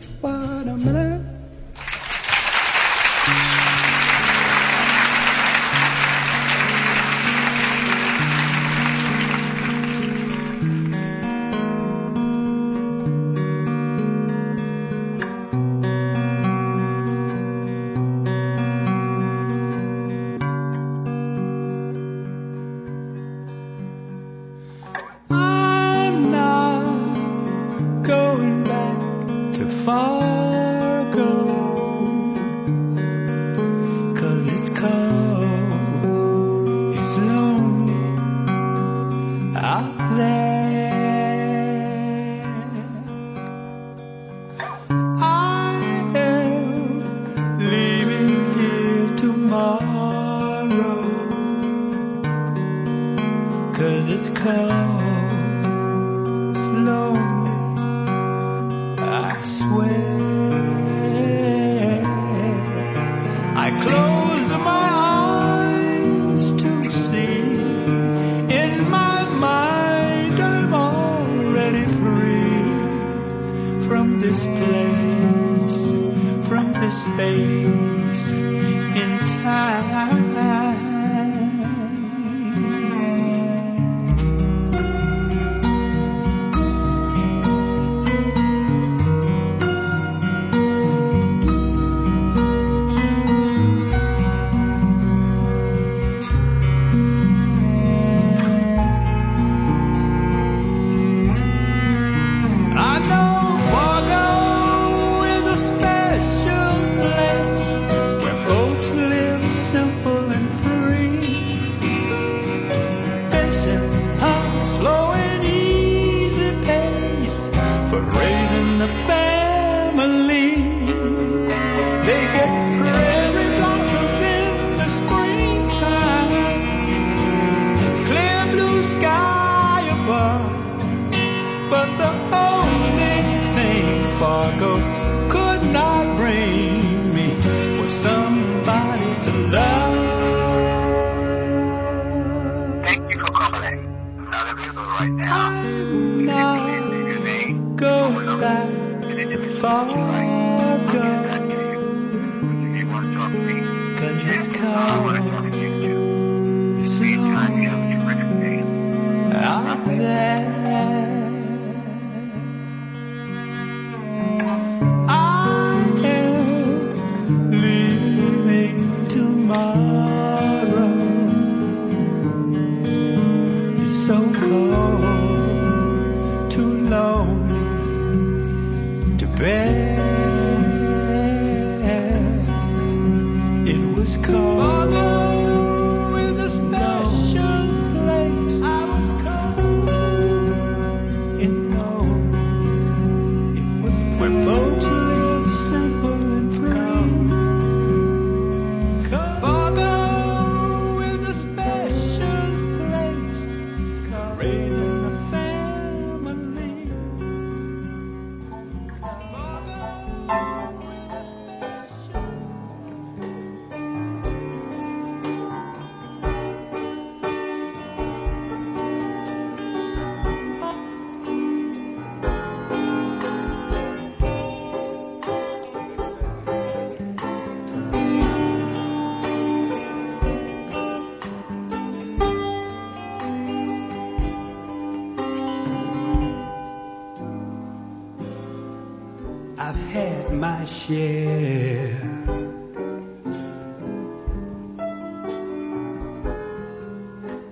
I've had my share.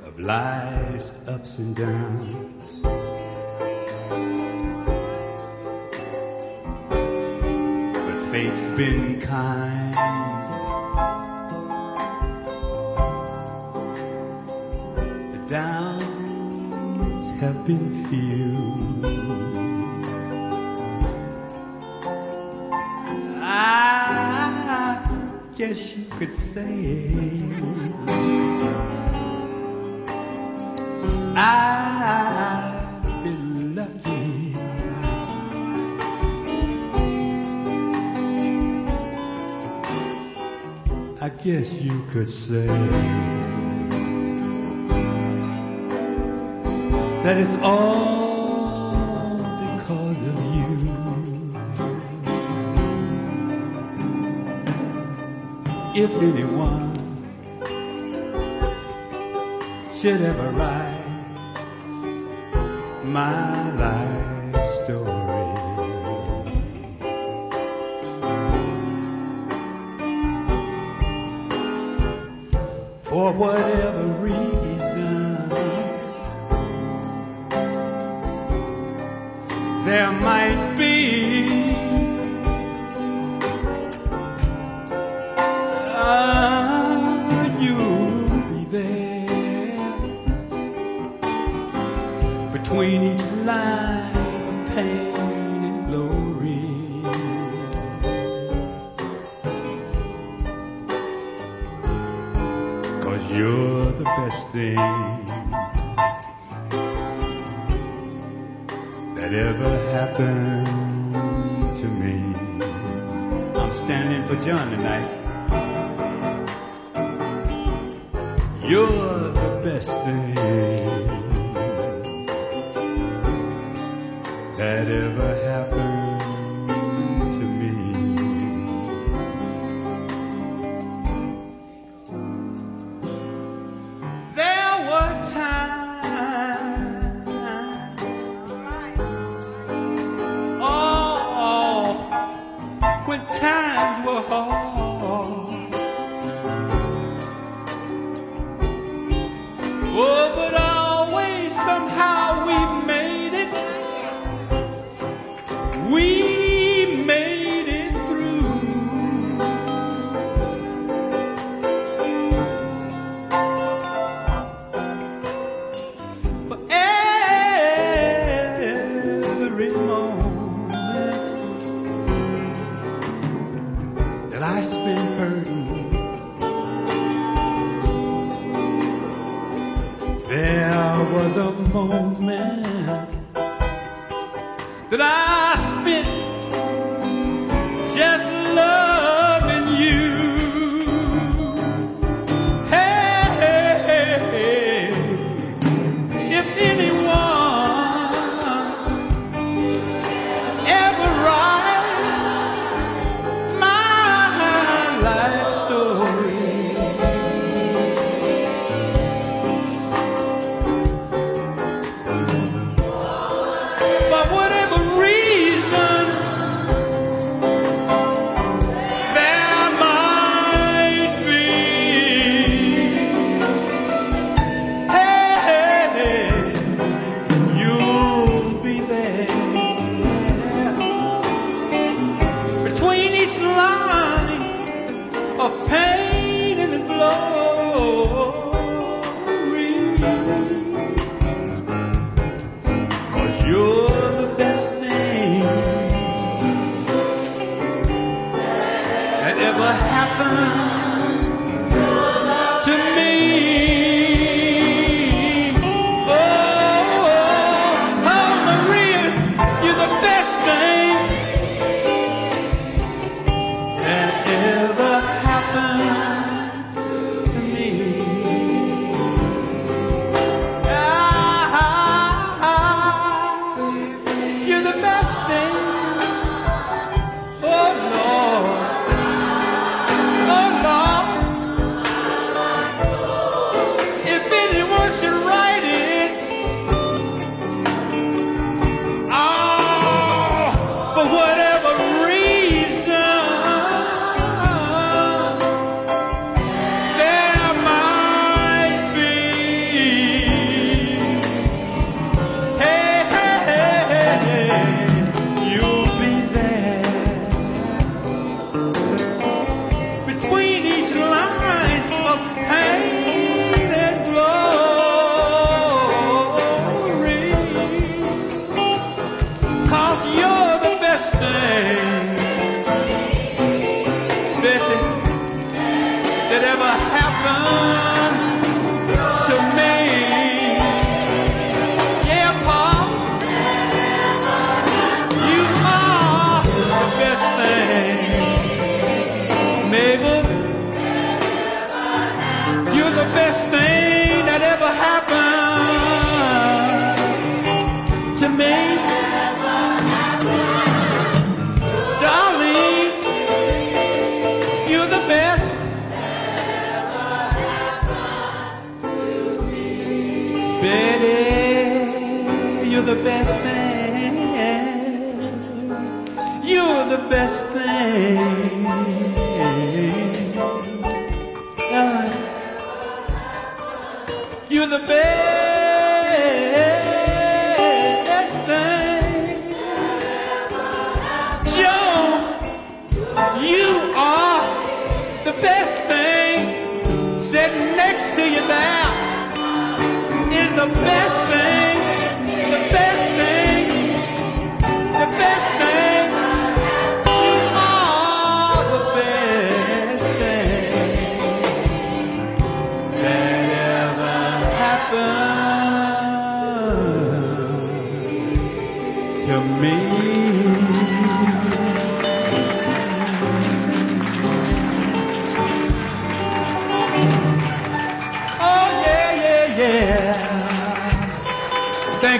Of life's ups and downs. But fate's been could say I've been lucky. I guess you could say that it's all. Should ever write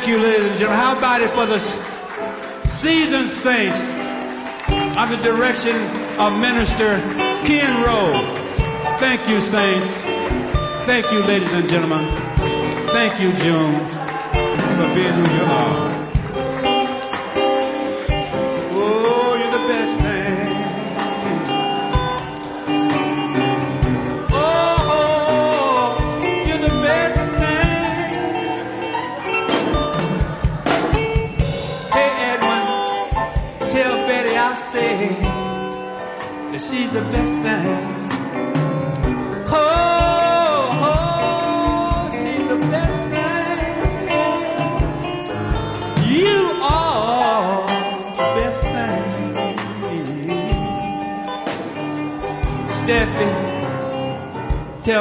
Thank you, ladies and gentlemen. How about it for the seasoned saints under the direction of Minister Ken Rowe? Thank you, saints. Thank you, ladies and gentlemen. Thank you, June, for being who you are.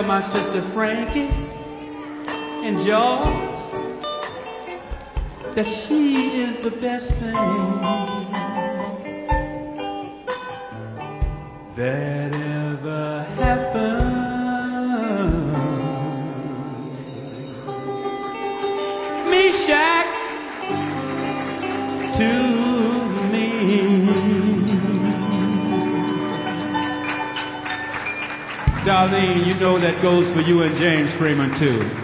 tell my sister Frankie and George that she is the best thing that ever happened. You know that goes for you and James Freeman, too.